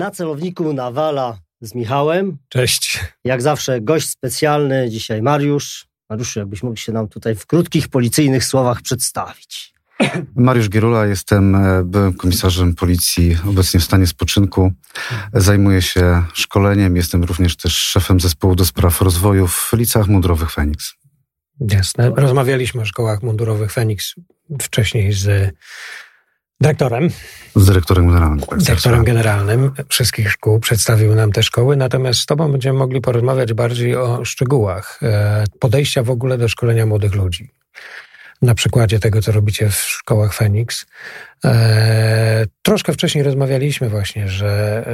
Na celowniku nawala z Michałem. Cześć. Jak zawsze gość specjalny, dzisiaj Mariusz. Mariuszu, jakbyś mógł się nam tutaj w krótkich policyjnych słowach przedstawić. Mariusz Gierula, jestem e, byłym komisarzem policji, obecnie w stanie spoczynku. Zajmuję się szkoleniem, jestem również też szefem zespołu do spraw rozwoju w licach mundurowych Feniks. Jasne. Rozmawialiśmy o szkołach mundurowych Feniks wcześniej z dyrektorem. Z dyrektorem generalnym. Tak, dyrektorem generalnym wszystkich szkół przedstawił nam te szkoły, natomiast z Tobą będziemy mogli porozmawiać bardziej o szczegółach e, podejścia w ogóle do szkolenia młodych ludzi. Na przykładzie tego, co robicie w szkołach Feniks. E, troszkę wcześniej rozmawialiśmy właśnie, że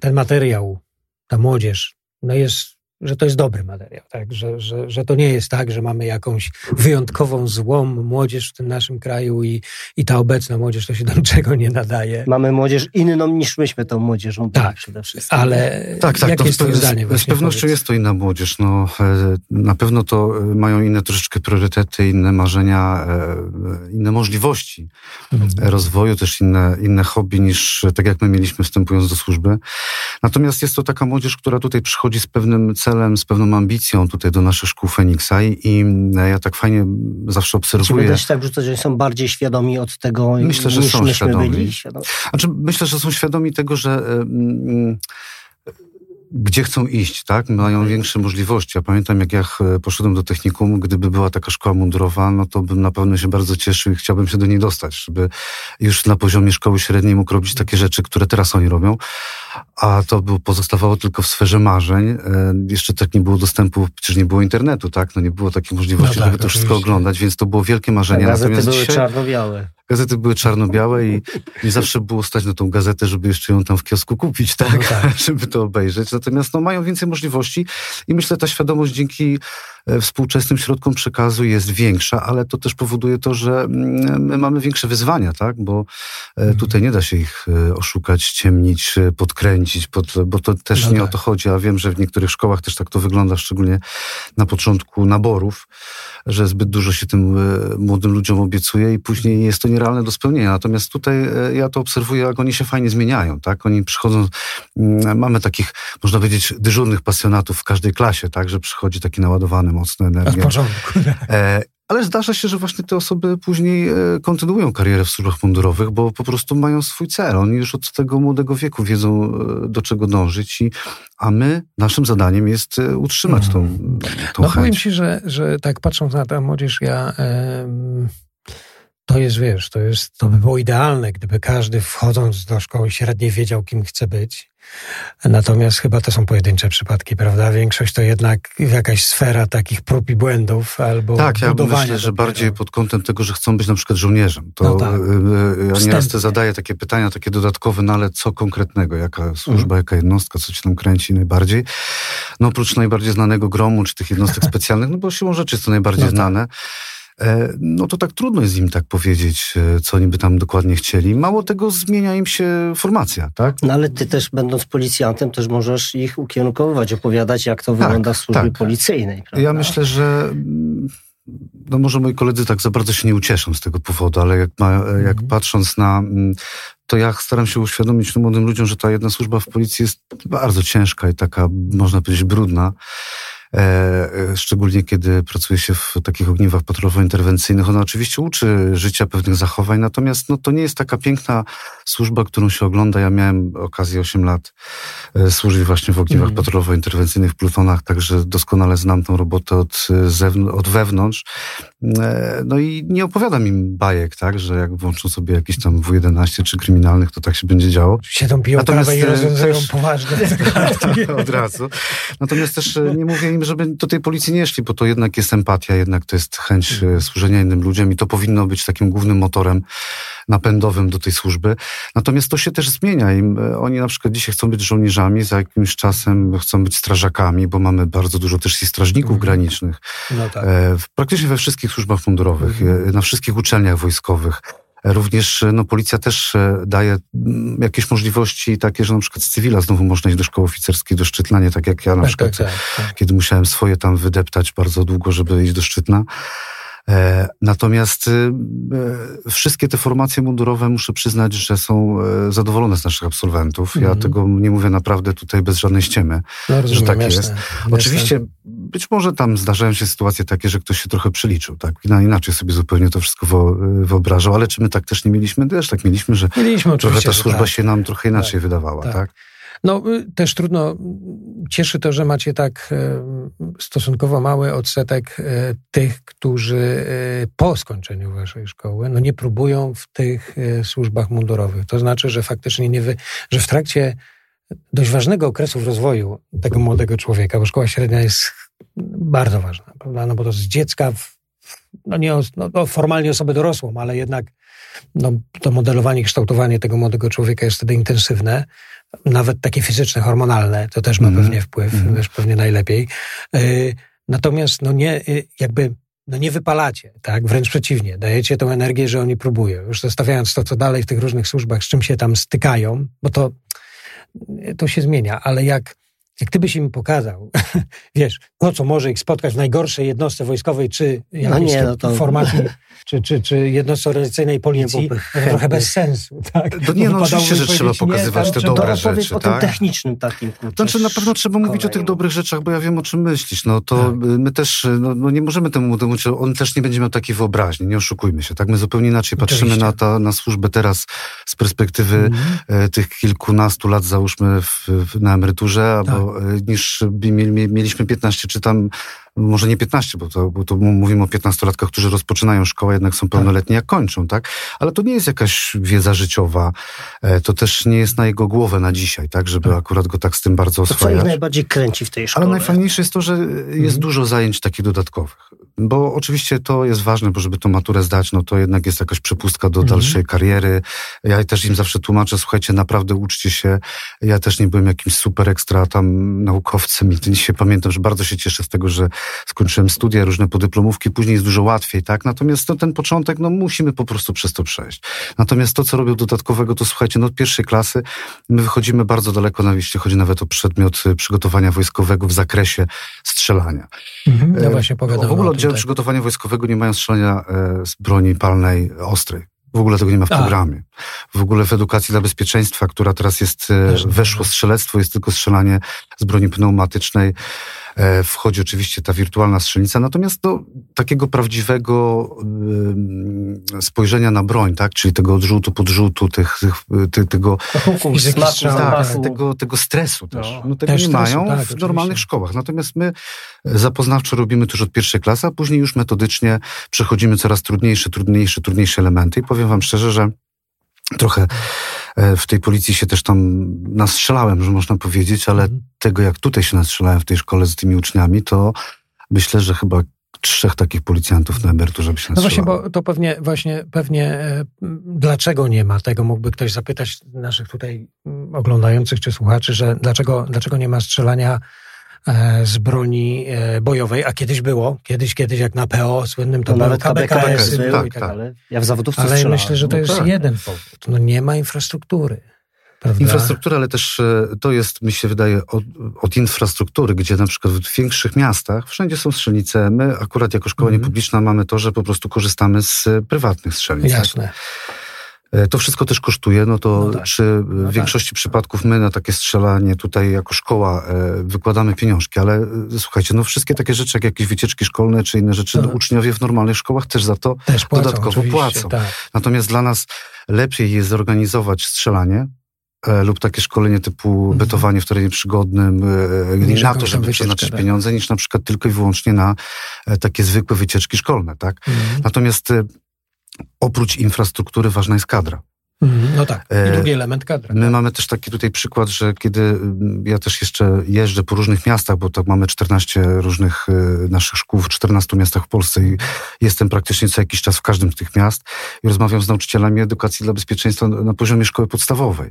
ten materiał, ta młodzież, no jest że to jest dobry materiał, tak? Że, że, że to nie jest tak, że mamy jakąś wyjątkową złą młodzież w tym naszym kraju i, i ta obecna młodzież to się do niczego nie nadaje. Mamy młodzież inną niż myśmy tą młodzieżą tak, przede wszystkim. Ale tak, tak, jakie to jest zdanie? Z, z pewnością powiedz? jest to inna młodzież. No, e, na pewno to e, mają inne troszeczkę priorytety, inne marzenia, e, inne możliwości mhm. rozwoju, też inne, inne hobby niż tak jak my mieliśmy wstępując do służby. Natomiast jest to taka młodzież, która tutaj przychodzi z pewnym celem celem, z pewną ambicją tutaj do naszych szkół Feniksa i ja tak fajnie zawsze obserwuję. Czy się tak rzucać, że są bardziej świadomi od tego, myślę, że niż są myśmy świadomi. byli? Świadomi. Znaczy, myślę, że są świadomi tego, że gdzie chcą iść, tak? Mają większe możliwości. Ja pamiętam, jak ja poszedłem do technikum, gdyby była taka szkoła mundurowa, no to bym na pewno się bardzo cieszył i chciałbym się do niej dostać, żeby już na poziomie szkoły średniej mógł robić takie rzeczy, które teraz oni robią. A to pozostawało tylko w sferze marzeń. E, jeszcze tak nie było dostępu, przecież nie było internetu, tak? No nie było takiej możliwości, no tak, żeby to wszystko oglądać, więc to było wielkie marzenie. Gazety Natomiast były dzisiaj... czarno-białe. Gazety były czarno-białe i nie zawsze było stać na tą gazetę, żeby jeszcze ją tam w kiosku kupić, tak? No tak. żeby to obejrzeć. Natomiast no, mają więcej możliwości i myślę, ta świadomość dzięki współczesnym środkom przekazu jest większa, ale to też powoduje to, że mm, my mamy większe wyzwania, tak? Bo e, mhm. tutaj nie da się ich e, oszukać, ciemnić, podkręcić, pod, bo to też no nie tak. o to chodzi, a wiem, że w niektórych szkołach też tak to wygląda, szczególnie na początku naborów, że zbyt dużo się tym młodym ludziom obiecuje i później jest to nierealne do spełnienia. Natomiast tutaj ja to obserwuję, jak oni się fajnie zmieniają, tak? Oni przychodzą, mm, mamy takich, można powiedzieć, dyżurnych pasjonatów w każdej klasie, tak, że przychodzi taki naładowany mocno energią. W porządku. E, ale zdarza się, że właśnie te osoby później e, kontynuują karierę w służbach mundurowych, bo po prostu mają swój cel. Oni już od tego młodego wieku wiedzą, e, do czego dążyć, i, a my, naszym zadaniem jest utrzymać tą, tą no, chęć. Powiem ci, że, że tak patrząc na tę młodzież, ja... To jest, wiesz, to jest, to by było idealne, gdyby każdy wchodząc do szkoły średniej wiedział, kim chce być. Natomiast chyba to są pojedyncze przypadki, prawda? Większość to jednak jakaś sfera takich prób i błędów albo Tak, ja myślę, że bardziej pod kątem tego, że chcą być na przykład żołnierzem. To no tak. Y, y, ja nieraz te zadaję takie pytania, takie dodatkowe, no ale co konkretnego? Jaka służba, mhm. jaka jednostka, co ci tam kręci najbardziej? No oprócz najbardziej znanego gromu, czy tych jednostek specjalnych, no bo siłą rzeczy jest to najbardziej no tak. znane. E, no to tak trudno jest im tak powiedzieć, e, co oni by tam dokładnie chcieli. Mało tego, zmienia im się formacja, tak? No ale ty też, będąc policjantem, też możesz ich ukierunkowywać, opowiadać, jak to tak, wygląda w służbie tak. policyjnej. Prawda? Ja myślę, że mm, no może moi koledzy tak za bardzo się nie ucieszą z tego powodu, ale jak, ma, jak mhm. patrząc na mm, to ja staram się uświadomić tym młodym ludziom, że ta jedna służba w policji jest bardzo ciężka i taka, można powiedzieć, brudna. E, e, szczególnie kiedy pracuje się w takich ogniwach patrolowo-interwencyjnych. Ona oczywiście uczy życia pewnych zachowań, natomiast no, to nie jest taka piękna służba, którą się ogląda. Ja miałem okazję 8 lat e, służyć właśnie w ogniwach mm. patrolowo-interwencyjnych w Plutonach, także doskonale znam tą robotę od, od wewnątrz. No i nie opowiadam im bajek, tak, że jak włączą sobie jakiś tam W11 czy kryminalnych, to tak się będzie działo. Siedzą piją Natomiast i rozwiązują poważne od razu. Natomiast też nie mówię im, żeby do tej policji nie szli, bo to jednak jest empatia, jednak to jest chęć e, służenia innym ludziom i to powinno być takim głównym motorem napędowym do tej służby. Natomiast to się też zmienia i e, oni na przykład dzisiaj chcą być żołnierzami, za jakimś czasem chcą być strażakami, bo mamy bardzo dużo też i strażników mhm. granicznych. No tak. E, praktycznie we wszystkich służbach mundurowych, mhm. na wszystkich uczelniach wojskowych. Również no, policja też e, daje mm, jakieś możliwości takie, że na przykład z cywila znowu można iść do szkoły oficerskiej, do Szczytna, nie tak jak ja na tak, przykład, tak, tak, tak. kiedy musiałem swoje tam wydeptać bardzo długo, żeby iść do Szczytna. E, natomiast e, wszystkie te formacje mundurowe muszę przyznać, że są e, zadowolone z naszych absolwentów. Ja mm. tego nie mówię naprawdę tutaj bez żadnej ściemy, no, rozumiem, że tak jest. Oczywiście być może tam zdarzają się sytuacje takie, że ktoś się trochę przeliczył, tak? Inaczej sobie zupełnie to wszystko wyobrażał, ale czy my tak też nie mieliśmy? Też tak mieliśmy, że mieliśmy, trochę ta służba tak. się nam trochę inaczej tak, wydawała, tak? tak? No y, też trudno, cieszy to, że macie tak e, stosunkowo mały odsetek e, tych, którzy e, po skończeniu waszej szkoły no nie próbują w tych służbach mundurowych. To znaczy, że faktycznie nie wy, że w trakcie dość ważnego okresu w rozwoju tego młodego człowieka, bo szkoła średnia jest bardzo ważna, prawda? No bo to z dziecka, no nie no, formalnie osobę dorosłą, ale jednak no, to modelowanie, kształtowanie tego młodego człowieka jest wtedy intensywne, nawet takie fizyczne, hormonalne, to też ma mm. pewnie wpływ, mm. też pewnie najlepiej. Yy, natomiast no nie, yy, jakby no nie wypalacie, tak? Wręcz przeciwnie, dajecie tą energię, że oni próbują. Już zostawiając to, co dalej w tych różnych służbach, z czym się tam stykają, bo to, to się zmienia, ale jak jak ty byś im pokazał, wiesz, to, co może ich spotkać w najgorszej jednostce wojskowej, czy no jakiejś no nie, no to... formacji, czy, czy, czy jednostce organizacyjnej policji, to trochę bez sensu. Tak? To nie, no oczywiście, że trzeba pokazywać nie, te dobre rzeczy. o tak? tym technicznym takim. Znaczy na pewno trzeba mówić o tych dobrych rzeczach, bo ja wiem, o czym myślisz. No to tak. my też, no, no, nie możemy temu mówić, on też nie będzie miał takiej wyobraźni, nie oszukujmy się. Tak, my zupełnie inaczej patrzymy na, ta, na służbę teraz z perspektywy mm. tych kilkunastu lat, załóżmy, w, w, na emeryturze, albo tak. Niż mieliśmy 15 czy tam może nie 15, bo to, bo to mówimy o 15-latkach, którzy rozpoczynają szkołę, jednak są pełnoletni, jak kończą, tak? Ale to nie jest jakaś wiedza życiowa, e, to też nie jest na jego głowę na dzisiaj, tak? Żeby tak. akurat go tak z tym bardzo oswajać. To co ich najbardziej kręci w tej szkole? Ale najfajniejsze jest to, że jest mhm. dużo zajęć takich dodatkowych. Bo oczywiście to jest ważne, bo żeby tą maturę zdać, no to jednak jest jakaś przepustka do mhm. dalszej kariery. Ja też im zawsze tłumaczę, słuchajcie, naprawdę uczcie się. Ja też nie byłem jakimś super ekstra tam naukowcem i dzisiaj pamiętam, że bardzo się cieszę z tego, że skończyłem studia, różne podyplomówki, później jest dużo łatwiej, tak? Natomiast no, ten początek, no musimy po prostu przez to przejść. Natomiast to, co robią dodatkowego, to słuchajcie, no od pierwszej klasy my wychodzimy bardzo daleko, na jeśli chodzi nawet o przedmiot y, przygotowania wojskowego w zakresie strzelania. Mhm, no właśnie pogadamy W ogóle tak. przygotowania wojskowego nie mają strzelania e, z broni palnej ostrej. W ogóle tego nie ma w programie. W ogóle w edukacji dla bezpieczeństwa, która teraz jest, e, weszło strzelectwo, jest tylko strzelanie z broni pneumatycznej. E, wchodzi oczywiście ta wirtualna strzelnica, natomiast do takiego prawdziwego spojrzenia na broń, tak? czyli tego odrzutu, podrzutu, tych, tych, tego, tak, tego, tego stresu też. No, no tego też nie stresu, mają tak, w oczywiście. normalnych szkołach. Natomiast my zapoznawczo robimy to już od pierwszej klasy, a później już metodycznie przechodzimy coraz trudniejsze, trudniejsze, trudniejsze elementy i powiem wam szczerze, że trochę e, w tej policji się też tam nastrzelałem, że można powiedzieć, ale mm. tego jak tutaj się nastrzelałem w tej szkole z tymi uczniami, to myślę, że chyba trzech takich policjantów na emeryturze by się No właśnie, bo to pewnie, właśnie, pewnie e, dlaczego nie ma tego, mógłby ktoś zapytać naszych tutaj oglądających czy słuchaczy, że dlaczego, dlaczego nie ma strzelania E, z broni e, bojowej, a kiedyś było, kiedyś, kiedyś jak na PO słynnym to no, nawet KBKS, był tak, i tak, tak. Ale ja w zawodówce Ale myślę, że to no jest tak. jeden powód. No nie ma infrastruktury. Prawda? Infrastruktura, ale też e, to jest, mi się wydaje, od, od, infrastruktury, gdzie na przykład w większych miastach wszędzie są strzelnice. My akurat jako szkoła mm niepubliczna mamy to, że po prostu korzystamy z prywatnych strzelnic. Jasne. Tak? E, to wszystko też kosztuje, no to no tak. czy no w tak. większości tak. przypadków my na takie strzelanie tutaj jako szkoła e, wykładamy pieniążki, ale e, słuchajcie, no wszystkie takie rzeczy, jak jakieś wycieczki szkolne czy inne rzeczy, no. uczniowie w normalnych szkołach też za to też płacą, dodatkowo płacą. Tak. Natomiast dla nas lepiej jest zorganizować strzelanie, lub takie szkolenie typu mhm. betowanie w terenie przygodnym, nie na to, żeby przeznaczyć tak. pieniądze, niż na przykład tylko i wyłącznie na takie zwykłe wycieczki szkolne, tak? Mhm. Natomiast oprócz infrastruktury ważna jest kadra. Mhm, no tak. I e, drugi element kadra. My tak. mamy też taki tutaj przykład, że kiedy mm, ja też jeszcze jeżdżę po różnych miastach, bo tak mamy 14 różnych e, naszych szkół w 14 miastach w Polsce i jestem praktycznie co jakiś czas w każdym z tych miast i rozmawiam z nauczycielami edukacji dla bezpieczeństwa na poziomie szkoły podstawowej.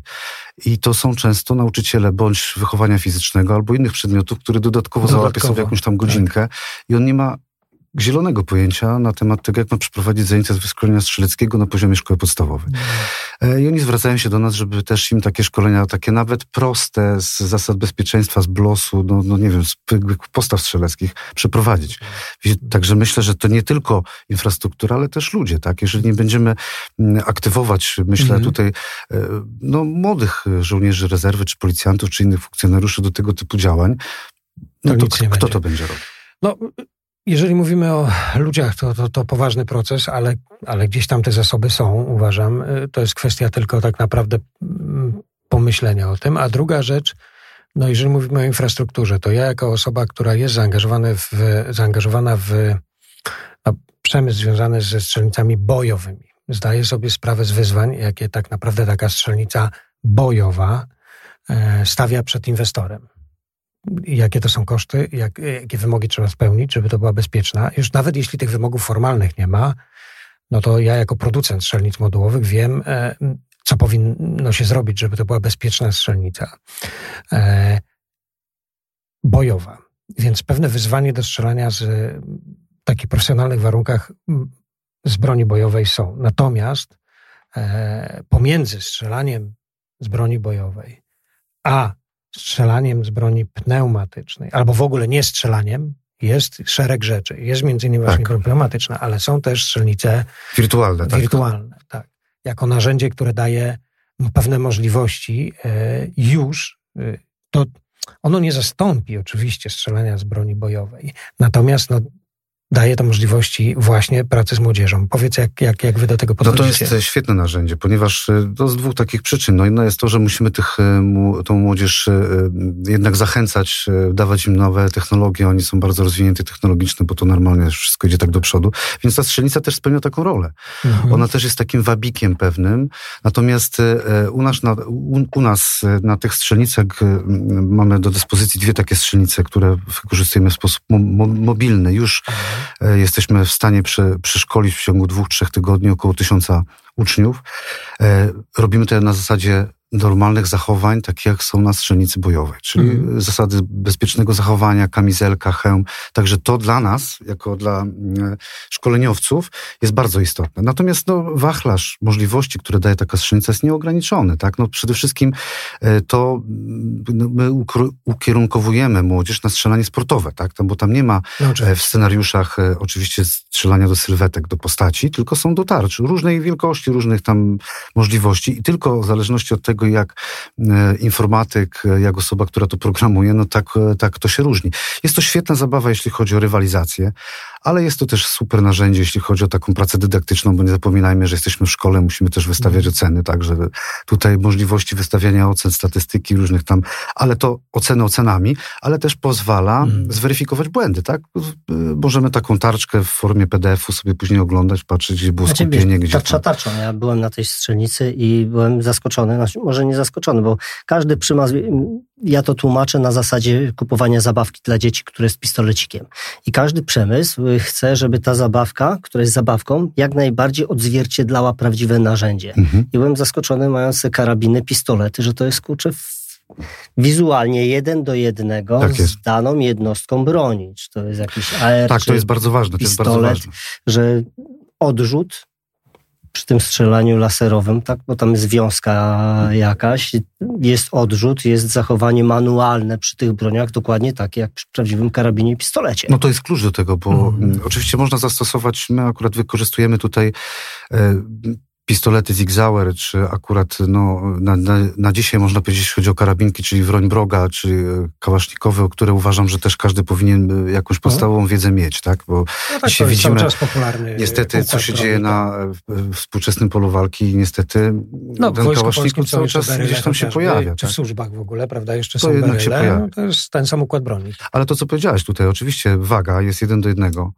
I to są często nauczyciele bądź wychowania fizycznego albo innych przedmiotów, które dodatkowo, dodatkowo. załapie sobie jakąś tam godzinkę tak. i on nie ma zielonego pojęcia na temat tego, jak ma przeprowadzić zajęcia z wyszkolenia strzeleckiego na poziomie szkoły podstawowej. Mm. I oni zwracają się do nas, żeby też im takie szkolenia, takie nawet proste, z zasad bezpieczeństwa, z blosu, no, no nie wiem, z postaw strzeleckich przeprowadzić. Także myślę, że to nie tylko infrastruktura, ale też ludzie, tak? Jeżeli nie będziemy mm, aktywować, myślę mm. tutaj, e, no, młodych żołnierzy rezerwy, czy policjantów, czy innych funkcjonariuszy do tego typu działań, no to, to kto będzie. to będzie robił? No, jeżeli mówimy o ludziach, to, to, to, poważny proces, ale, ale gdzieś tam te zasoby są, uważam. To jest kwestia tylko tak naprawdę mm, pomyślenia o tym. A druga rzecz, no jeżeli mówimy o infrastrukturze, to ja jako osoba, która jest zaangażowana w, zaangażowana w no, przemysł związany ze strzelnicami bojowymi, zdaję sobie sprawę z wyzwań, jakie tak naprawdę taka strzelnica bojowa e, stawia przed inwestorem jakie to są koszty, jak, jakie wymogi trzeba spełnić, żeby to była bezpieczna. Już nawet jeśli tych wymogów formalnych nie ma, no to ja jako producent strzelnic modułowych wiem, e, co powinno się zrobić, żeby to była bezpieczna strzelnica e, bojowa. Więc pewne wyzwanie do strzelania z takich profesjonalnych warunkach z broni bojowej są. Natomiast e, pomiędzy strzelaniem z broni bojowej a strzelaniem z broni pneumatycznej, albo w ogóle nie strzelaniem, jest szereg rzeczy. Jest między innymi właśnie tak. pneumatyczna, ale są też strzelnice wirtualne. Tak. Wirtualne, tak. tak. Jako narzędzie, które daje pewne możliwości e, już, e, to ono nie zastąpi oczywiście strzelania z broni bojowej. Natomiast no, daje to możliwości właśnie pracy z młodzieżą. Powiedz, jak, jak, jak wy do tego podchodzicie? No to jest świetne narzędzie, ponieważ to z dwóch takich przyczyn. No jedna jest to, że musimy tych, e, tą młodzież e, jednak zachęcać, dawać im nowe technologie. Oni są bardzo rozwinięte technologicznie, bo to normalnie wszystko idzie tak do przodu. Więc ta strzelnica też spełnia taką rolę. Mhm. Ona też jest takim wabikiem pewnym. Natomiast u nas, na, u, u nas na tych strzelnicach mamy do dyspozycji dwie takie strzelnice, które wykorzystujemy w sposób mo mobilny. Już mhm jesteśmy w stanie przy, przeszkolić w ciągu dwóch, trzech tygodni około tysiąca uczniów. E, robimy to na zasadzie normalnych zachowań, takie jak są na strzelnicy bojowej, czyli mm. zasady bezpiecznego zachowania, kamizelka, hełm. Także to dla nas, jako dla mm, szkoleniowców, jest bardzo istotne. Natomiast no, wachlarz możliwości, które daje taka strzelnica, jest nieograniczony. Tak? No, przede wszystkim e, to mm, no, my ukierunkowujemy młodzież na strzelanie sportowe, tak? bo tam nie ma no, e, w scenariuszach e, oczywiście strzelania do sylwetek, do postaci, tylko są do tarczy różnej wielkości, różnych tam możliwości i tylko w zależności od tego, tego, jak e, informatyk, e, jak osoba, która to programuje, no tak, e, tak to się różni. Jest to świetna zabawa, jeśli chodzi o rywalizację, ale jest to też super narzędzie, jeśli chodzi o taką pracę dydaktyczną, bo nie zapominajmy, że jesteśmy w szkole, musimy też wystawiać mhm. oceny, także tutaj możliwości wystawiania ocen, statystyki różnych tam, ale to oceny ocenami, ale też pozwala mm. zweryfikować błędy, tak? Możemy taką tarczkę w formie PDF-u sobie później oglądać, patrzeć, gdzie było znaczy, skupienie, gdzie Tarcza tarczą. Ja byłem na tej strzelnicy i byłem zaskoczony, znaczy, może nie zaskoczony, bo każdy przymas, ja to tłumaczę na zasadzie kupowania zabawki dla dzieci, które jest pistolecikiem. I każdy przemysł chce, żeby ta zabawka, która jest zabawką, jak najbardziej odzwierciedlała prawdziwe narzędzie. Mhm. I byłem zaskoczony, mając karabiny, pistolety, że to jest kurczę wizualnie jeden do jednego tak z daną jednostką broni. Czy to jest jakiś AR, Tak, to jest bardzo ważne. Pistolet, to jest bardzo ważne. Że odrzut przy tym strzelaniu laserowym, tak, bo tam jest wiązka jakaś, jest odrzut, jest zachowanie manualne przy tych broniach, dokładnie takie jak przy prawdziwym karabinie i pistolecie. No to jest klucz do tego, bo mm. oczywiście można zastosować, my akurat wykorzystujemy tutaj e, pistolety Zig Zauer, czy akurat no, na, na, na, dzisiaj można powiedzieć, jeśli chodzi o karabinki, czyli wroń broga, czy e, kałasznikowe, o które uważam, że też każdy powinien e, jakąś podstawową wiedzę mieć, tak? Bo no tak, dzisiaj widzimy niestety, co się dzieje na tak. współczesnym polu walki i niestety no, ten kałasznik cały czas gdzieś tam się pojawia. Czy tak? w służbach w ogóle, prawda, jeszcze to są jednak się pojawia. No, to jest ten sam układ broni. Ale to, co powiedziałeś tutaj, oczywiście waga jest jeden do jednego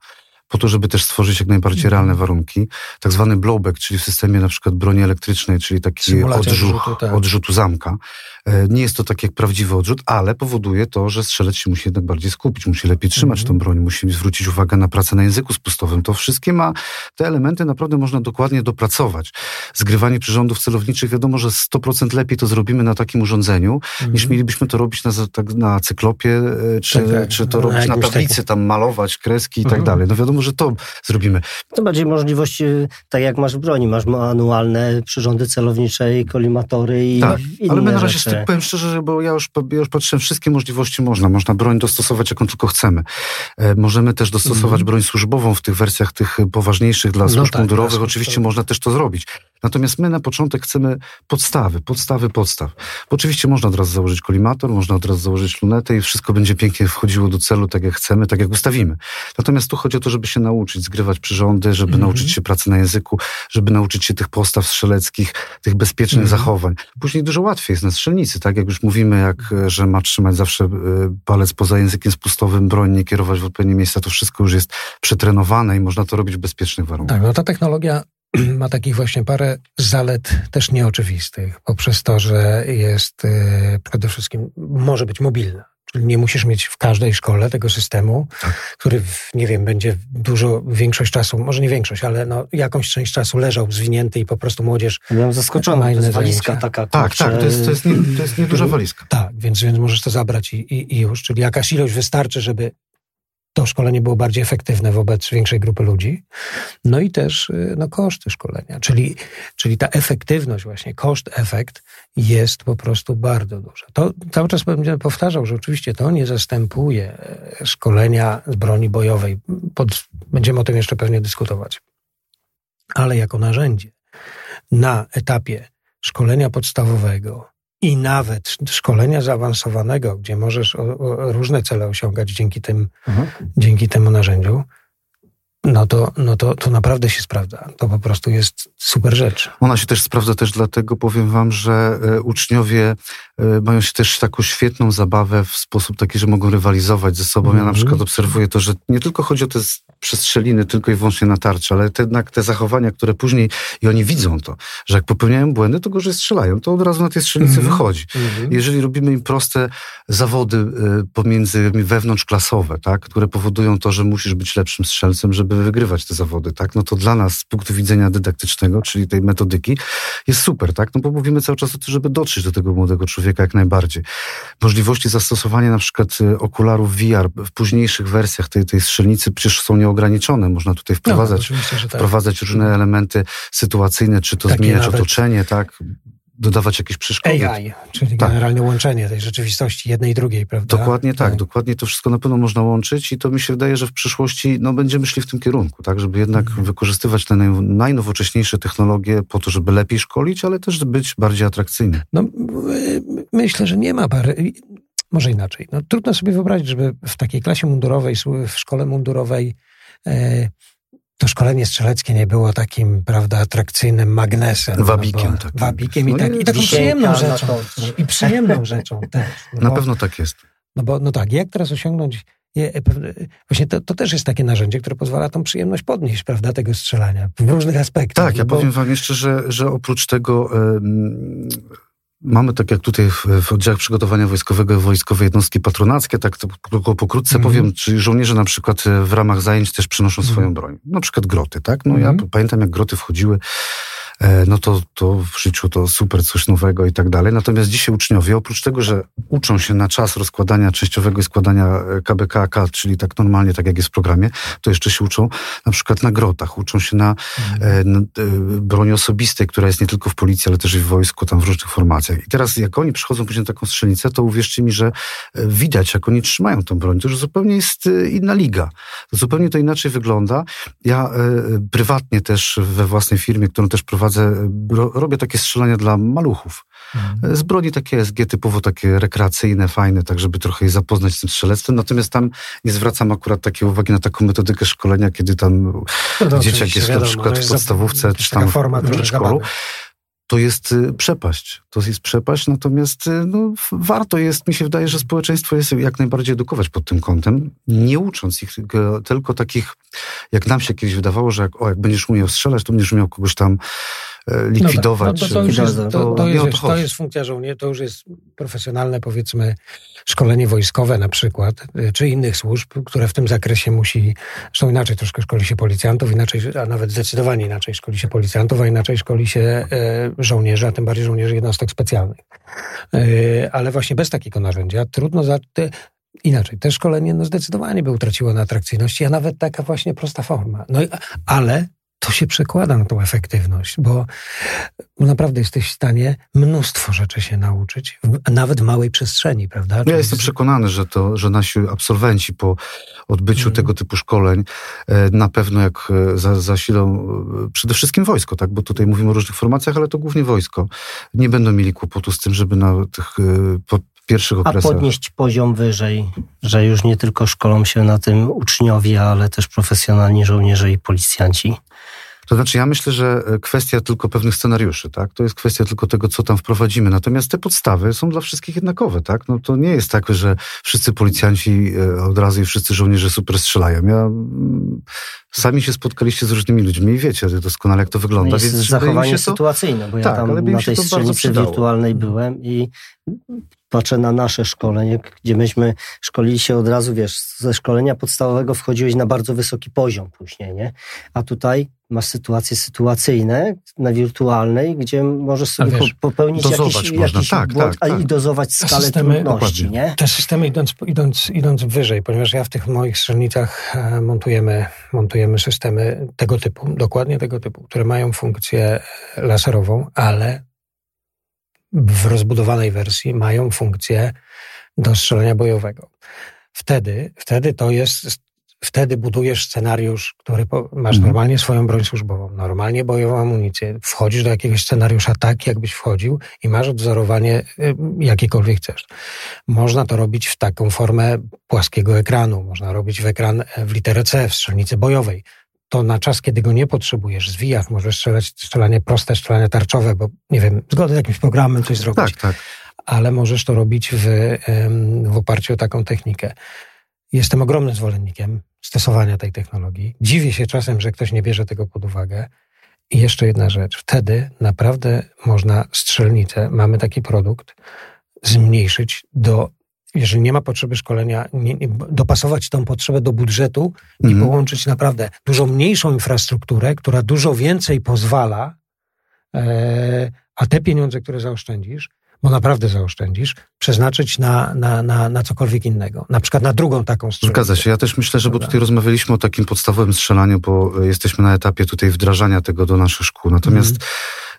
po to, żeby też stworzyć jak najbardziej realne mhm. warunki. Tak zwany blowback, czyli w systemie na przykład broni elektrycznej, czyli taki odrzut, odrzutu, tak. odrzutu zamka. E, nie jest to tak jak prawdziwy odrzut, ale powoduje to, że strzelec się musi jednak bardziej skupić, musi lepiej trzymać mhm. tą broń, musi zwrócić uwagę na pracę na języku spustowym. To wszystkie ma, te elementy naprawdę można dokładnie dopracować. Zgrywanie przyrządów celowniczych, wiadomo, że 100% lepiej to zrobimy na takim urządzeniu, mhm. niż mielibyśmy to robić na, tak, na cyklopie, e, czy, tak, tak. czy to robić na tablicy, tam malować kreski i tak mhm. dalej. No wiadomo, może to zrobimy. To bardziej możliwości, tak jak masz w broni, masz manualne przyrządy celownicze i kolimatory i tak, inne ale my na razie, rzeczy. powiem szczerze, bo ja już, ja już patrzyłem, wszystkie możliwości można. Można broń dostosować, jaką tylko chcemy. E, możemy też dostosować mm. broń służbową w tych wersjach tych poważniejszych dla no służb tak, mundurowych. Oczywiście można też to zrobić. Natomiast my na początek chcemy podstawy, podstawy, podstaw. Bo oczywiście można od razu założyć kolimator, można od razu założyć lunetę i wszystko będzie pięknie wchodziło do celu, tak jak chcemy, tak jak ustawimy. Natomiast tu chodzi o to, żeby się nauczyć zgrywać przyrządy, żeby mm -hmm. nauczyć się pracy na języku, żeby nauczyć się tych postaw strzeleckich, tych bezpiecznych mm -hmm. zachowań. Później dużo łatwiej jest na strzelnicy, tak jak już mówimy, jak, że ma trzymać zawsze e, palec poza językiem spustowym, broń nie kierować w odpowiednie miejsca, to wszystko już jest przetrenowane i można to robić w bezpiecznych warunkach. Tak, no ta technologia ma takich właśnie parę zalet też nieoczywistych, poprzez to, że jest y, przede wszystkim, może być mobilna. Czyli nie musisz mieć w każdej szkole tego systemu, tak. który, nie wiem, będzie dużo, większość czasu, może nie większość, ale no, jakąś część czasu leżał zwinięty i po prostu młodzież. Byłem zaskoczony, to jest walizka taka. Tak, tak, to jest, to jest, nie, to jest nieduża walizka. Tak, więc, więc możesz to zabrać i, i, i już. Czyli jakaś ilość wystarczy, żeby to szkolenie było bardziej efektywne wobec większej grupy ludzi. No i też y, no, koszty szkolenia, czyli, czyli ta efektywność właśnie, koszt-efekt jest po prostu bardzo duża. To cały czas będę powtarzał, że oczywiście to nie zastępuje e, szkolenia z broni bojowej. Pod, będziemy o tym jeszcze pewnie dyskutować. Ale jako narzędzie na etapie szkolenia podstawowego, i nawet szkolenia zaawansowanego, gdzie możesz o, o różne cele osiągać dzięki, tym, mhm. dzięki temu narzędziu, no to, no to, to naprawdę się sprawdza. To po prostu jest super rzecz. Ona się też sprawdza też dlatego, powiem wam, że e, uczniowie e, mają się też taką świetną zabawę w sposób taki, że mogą rywalizować ze sobą. Mm Ja na mhm. przykład obserwuję to, że nie tylko chodzi o te przestrzeliny tylko i wyłącznie na tarczy, ale jednak te zachowania, które później i oni widzą to, że jak popełniają błędy, to gorzej strzelają. To od razu na tej strzelnicy mm -hmm. wychodzi. Mm -hmm. Jeżeli robimy im proste zawody y, pomiędzy wewnątrzklasowe, tak, które powodują to, że musisz być lepszym strzelcem, żeby wygrywać te zawody, tak, no to dla nas z punktu widzenia dydaktycznego, czyli tej metodyki, jest super, tak, no bo mówimy cały czas o tym, żeby dotrzeć do tego młodego człowieka jak najbardziej. Możliwości zastosowania na przykład y, okularów VR w późniejszych wersjach tej, tej strzelnicy przecież są nie ograniczone. Można tutaj wprowadzać, no, tak. wprowadzać różne elementy sytuacyjne, czy to Takie zmieniać otoczenie, tak? dodawać jakieś przeszkody. AI, czyli tak. generalne łączenie tej rzeczywistości jednej i drugiej, prawda? Dokładnie tak, tak, dokładnie to wszystko na pewno można łączyć i to mi się wydaje, że w przyszłości no, będziemy szli w tym kierunku, tak, żeby jednak mhm. wykorzystywać te naj, najnowocześniejsze technologie po to, żeby lepiej szkolić, ale też być bardziej atrakcyjny. No, myślę, że nie ma pary. Może inaczej. No, trudno sobie wyobrazić, żeby w takiej klasie mundurowej, w szkole mundurowej to szkolenie strzeleckie nie było takim, prawda, atrakcyjnym magnesem. Wabikiem. No takim. Wabikiem i, no tak, i taką przyjemną rzeczą. I przyjemną rzeczą też. No Na bo, pewno tak jest. No bo, no tak, jak teraz osiągnąć je, właśnie to, to, też jest takie narzędzie, które pozwala tą przyjemność podnieść, prawda, tego strzelania w różnych aspektach. Tak, ja bo... powiem wam jeszcze, że, że oprócz tego Mamy tak jak tutaj w, w oddziałach przygotowania wojskowego wojskowe jednostki patronackie, tak tylko pokrótce mm powiem, czyli żołnierze na przykład e, w ramach zajęć też przynoszą mm swoją broń. Na przykład groty, tak? No mm ja mhm. pamiętam jak groty wchodziły no to, to w życiu to super, coś nowego i tak dalej. Natomiast dzisiaj uczniowie, oprócz tego, że uczą się na czas rozkładania częściowego i składania KBKK, e, czyli tak normalnie, tak jak jest w programie, to jeszcze się uczą na przykład na grotach, uczą się na, mhm. na broni osobistej, która jest nie tylko w policji, ale też i w wojsku, tam w różnych formacjach. I teraz jak oni przychodzą później na taką strzelnicę, to uwierzcie mi, że widać, jak oni trzymają tą broń. To już zupełnie jest inna liga. Zupełnie to inaczej wygląda. Ja prywatnie też we własnej firmie, którą też prowadzę, prowadzę, robię takie strzelania dla maluchów. Mhm. Z broni takie SG typowo takie rekreacyjne, fajne, tak żeby trochę je zapoznać z tym strzelectwem. Natomiast tam nie zwracam akurat takiej uwagi na taką metodykę szkolenia, kiedy tam no dzieciak jest wiadomo, na przykład w podstawówce, czy tam w przedszkolu to jest y, przepaść. To jest przepaść, natomiast y, no, warto jest, mi się wydaje, że społeczeństwo jest jak najbardziej edukować pod tym kątem, nie ucząc ich tylko takich, jak nam się kiedyś wydawało, że jak, o, jak będziesz umiał strzelać, to będziesz umiał kogoś tam e, likwidować. No, tak. no to, to, jest, to, to, jest, to, jest, funkcja żołnierza, to już jest profesjonalne, powiedzmy, szkolenie wojskowe na przykład, e, czy innych służb, które w tym zakresie musi, zresztą inaczej troszkę szkoli się policjantów, inaczej, a nawet zdecydowanie inaczej szkoli się policjantów, a inaczej szkoli się e, żołnierzy, a tym bardziej żołnierzy jednostek specjalnych. E, ale właśnie bez takiego narzędzia trudno za... inaczej, te szkolenie no zdecydowanie by utraciło na atrakcyjności, a nawet taka właśnie prosta forma. No, ale to się przekłada na tą efektywność, bo naprawdę jesteś w stanie mnóstwo rzeczy się nauczyć, nawet w małej przestrzeni, prawda? Ja jestem przekonany, że to, że nasi absolwenci po odbyciu mm. tego typu szkoleń e, na pewno jak e, zasilą e, przede wszystkim wojsko, tak? Bo tutaj mówimy o różnych formacjach, ale to głównie wojsko. Nie będą mieli kłopotu z tym, żeby na tych pierwszych okresach. A podnieść poziom wyżej, że już nie tylko szkolą się na tym uczniowie, ale też profesjonalni żołnierze i policjanci. To znaczy, ja myślę, że e, kwestia tylko pewnych scenariuszy, tak? To jest kwestia tylko tego, co tam wprowadzimy. Natomiast te podstawy są dla wszystkich jednakowe, tak? No to nie jest tak, że wszyscy policjanci e, od razu i wszyscy żołnierze super strzelają. Ja mm, sami się spotkaliście z różnymi ludźmi i wiecie doskonale, jak to wygląda. No jest więc zachowanie sytuacyjne, bo ja tak, tam na tej strzelnicy wirtualnej byłem i patrzę na nasze szkolenie, gdzie myśmy szkolili się od razu, wiesz, ze szkolenia podstawowego wchodziłeś na bardzo wysoki poziom później, nie? A tutaj masz sytuacje sytuacyjne na wirtualnej, gdzie możesz sobie wiesz, popełnić jakiś, jakiś tak, błąd, tak, tak. i dozować skalę systemy, trudności, nie? Te systemy idąc, idąc, idąc wyżej, ponieważ ja w tych moich strzelnicach e, montujemy, montujemy systemy tego typu, dokładnie tego typu, które mają funkcję laserową, ale w rozbudowanej wersji mają funkcję do strzelania bojowego. Wtedy, wtedy to jest, wtedy budujesz scenariusz, który masz mhm. normalnie swoją broń służbową, normalnie bojową amunicję, wchodzisz do jakiegoś scenariusza tak, jakbyś wchodził i masz odwzorowanie y, jakiekolwiek chcesz. Można to robić w taką formę płaskiego ekranu, można robić w ekran w literę C, w strzelnicy bojowej to na czas, kiedy go nie potrzebujesz, zwijach, możesz strzelać strzelanie proste, strzelanie tarczowe, bo nie wiem, zgodnie z jakimś programem coś zrobić. Tak, tak. Ale możesz to robić w, w oparciu o taką technikę. Jestem ogromnym zwolennikiem stosowania tej technologii. Dziwię się czasem, że ktoś nie bierze tego pod uwagę. I jeszcze jedna rzecz. Wtedy naprawdę można strzelnicę, mamy taki produkt, zmniejszyć do jeżeli nie ma potrzeby szkolenia, nie, nie, dopasować tą potrzebę do budżetu i mhm. połączyć naprawdę dużo mniejszą infrastrukturę, która dużo więcej pozwala, e, a te pieniądze, które zaoszczędzisz, bo naprawdę zaoszczędzisz, przeznaczyć na, na, na, na cokolwiek innego. Na przykład na drugą taką stronę. Zgadza się. Ja też myślę, że bo tutaj rozmawialiśmy o takim podstawowym strzelaniu, bo jesteśmy na etapie tutaj wdrażania tego do naszych szkół. Natomiast mm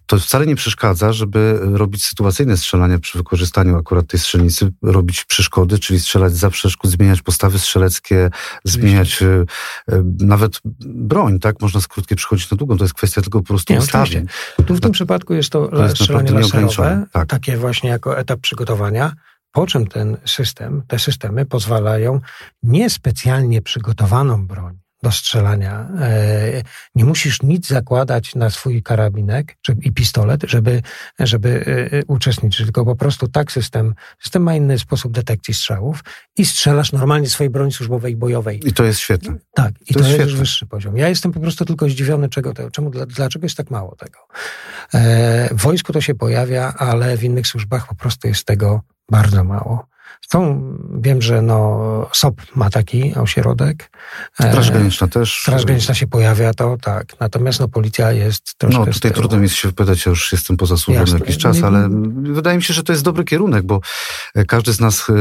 to wcale nie przeszkadza, żeby robić sytuacyjne strzelanie przy wykorzystaniu akurat tej strzelnicy, robić przeszkody, czyli strzelać za przeszkód, zmieniać postawy strzeleckie, zmieniać e, e, nawet broń, tak? Można z krótkiej przychodzić na długą, to jest kwestia tylko po prostu ustawień. Tu w tym przypadku jest to, to jest strzelanie laserowe, tak. takie właśnie jako etap przygotowania, po czym ten system, te systemy pozwalają niespecjalnie przygotowaną broń, do strzelania. E, nie musisz nic zakładać na swój karabinek i pistolet, żeby, żeby e, e, uczestniczyć, tylko po prostu tak system, system ma inny sposób detekcji strzałów i strzelasz normalnie swojej broni służbowej i bojowej. I to jest świetne. Tak, i to, to jest, już wyższy poziom. Ja jestem po prostu tylko zdziwiony, czego to, czemu, dlaczego jest tak mało tego. W wojsku to się pojawia, ale w innych służbach po prostu jest tego bardzo mało. Są, wiem, że no, SOP ma taki ośrodek. Straż Graniczna też. Straż Graniczna się pojawia, to tak. Natomiast no, policja jest troszkę... No tutaj trudno mi się wypytać, ja już jestem poza służbą jakiś czas, ale wydaje mi się, że to jest dobry kierunek, bo e, każdy z nas, e,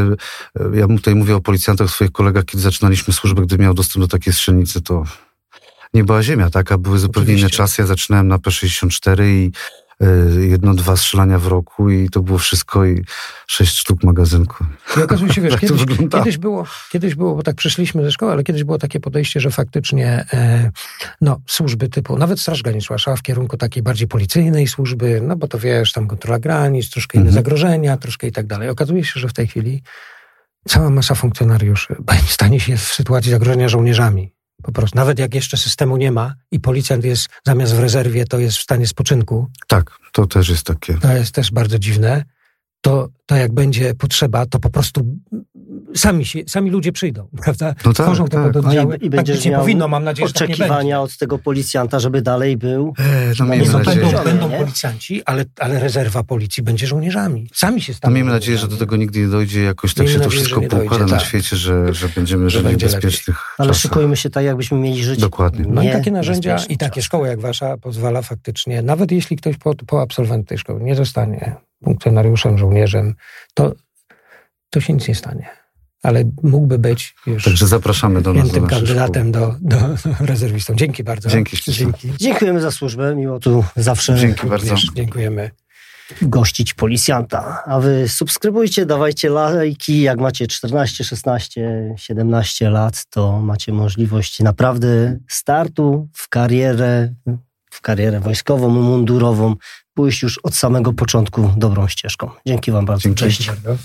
e, ja tutaj mówię o policjantach, swoich kolegach, kiedy zaczynaliśmy służbę, gdy miał dostęp do takiej strzelnicy, to nie była ziemia, tak? A były zupełnie Oczywiście. inne czasy. Ja zaczynałem na P64 i jedno, dwa strzelania w roku i to było wszystko i sześć sztuk magazynku. I okazuje się, wiesz, kiedyś, kiedyś, było, kiedyś było, bo tak przyszliśmy ze szkoły, ale kiedyś było takie podejście, że faktycznie e, no, służby typu, nawet Straż Graniczna szła w kierunku takiej bardziej policyjnej służby, no bo to wiesz, tam kontrola granic, troszkę inne mhm. zagrożenia, troszkę i tak dalej. Okazuje się, że w tej chwili cała masa funkcjonariuszy stanie się w sytuacji zagrożenia żołnierzami. Po prostu, nawet jak jeszcze systemu nie ma i policjant jest zamiast w rezerwie, to jest w stanie spoczynku. Tak, to też jest takie. To jest też bardzo dziwne. To, to jak będzie potrzeba, to po prostu sami, się, sami ludzie przyjdą, prawda? No tak, Tworzą te tak. pododdziały. No i, i tak będziesz tak powinno, mam nadzieję, tak oczekiwania tak od tego policjanta, żeby dalej był. E, no miejmy nadzieję. Będą, będą policjanci, ale, ale rezerwa policji będzie żołnierzami. Sami się staną. No miejmy nadzieję, że do tego nigdy nie dojdzie. Jakoś tak miejmy się nadzieję, to wszystko poukłada na tak. świecie, że, że będziemy żyli w bezpiecznych Ale czasach. szykujmy się tak, jakbyśmy mieli żyć Dokładnie. No i takie narzędzia i takie szkoły jak wasza pozwala faktycznie, nawet jeśli ktoś po, po absolwencie tej szkoły nie zostanie funkcjonariuszem, żołnierzem, to, to się nic nie stanie ale mógłby być już Także zapraszamy do nas. tym kandydatem do, do, rezerwistą. Dzięki bardzo. Dzięki. Dzięki. Dziękujemy za służbę. Miło tu zawsze. Dzięki bardzo. Dziękujemy gościć policjanta. A wy subskrybujcie, dawajcie lajki. Jak macie 14, 16, 17 lat, to macie możliwość naprawdę startu w karierę, w karierę wojskową, mundurową, pójść już od samego początku dobrą ścieżką. Dzięki wam bardzo. Dzięki. Cześć. Bardzo.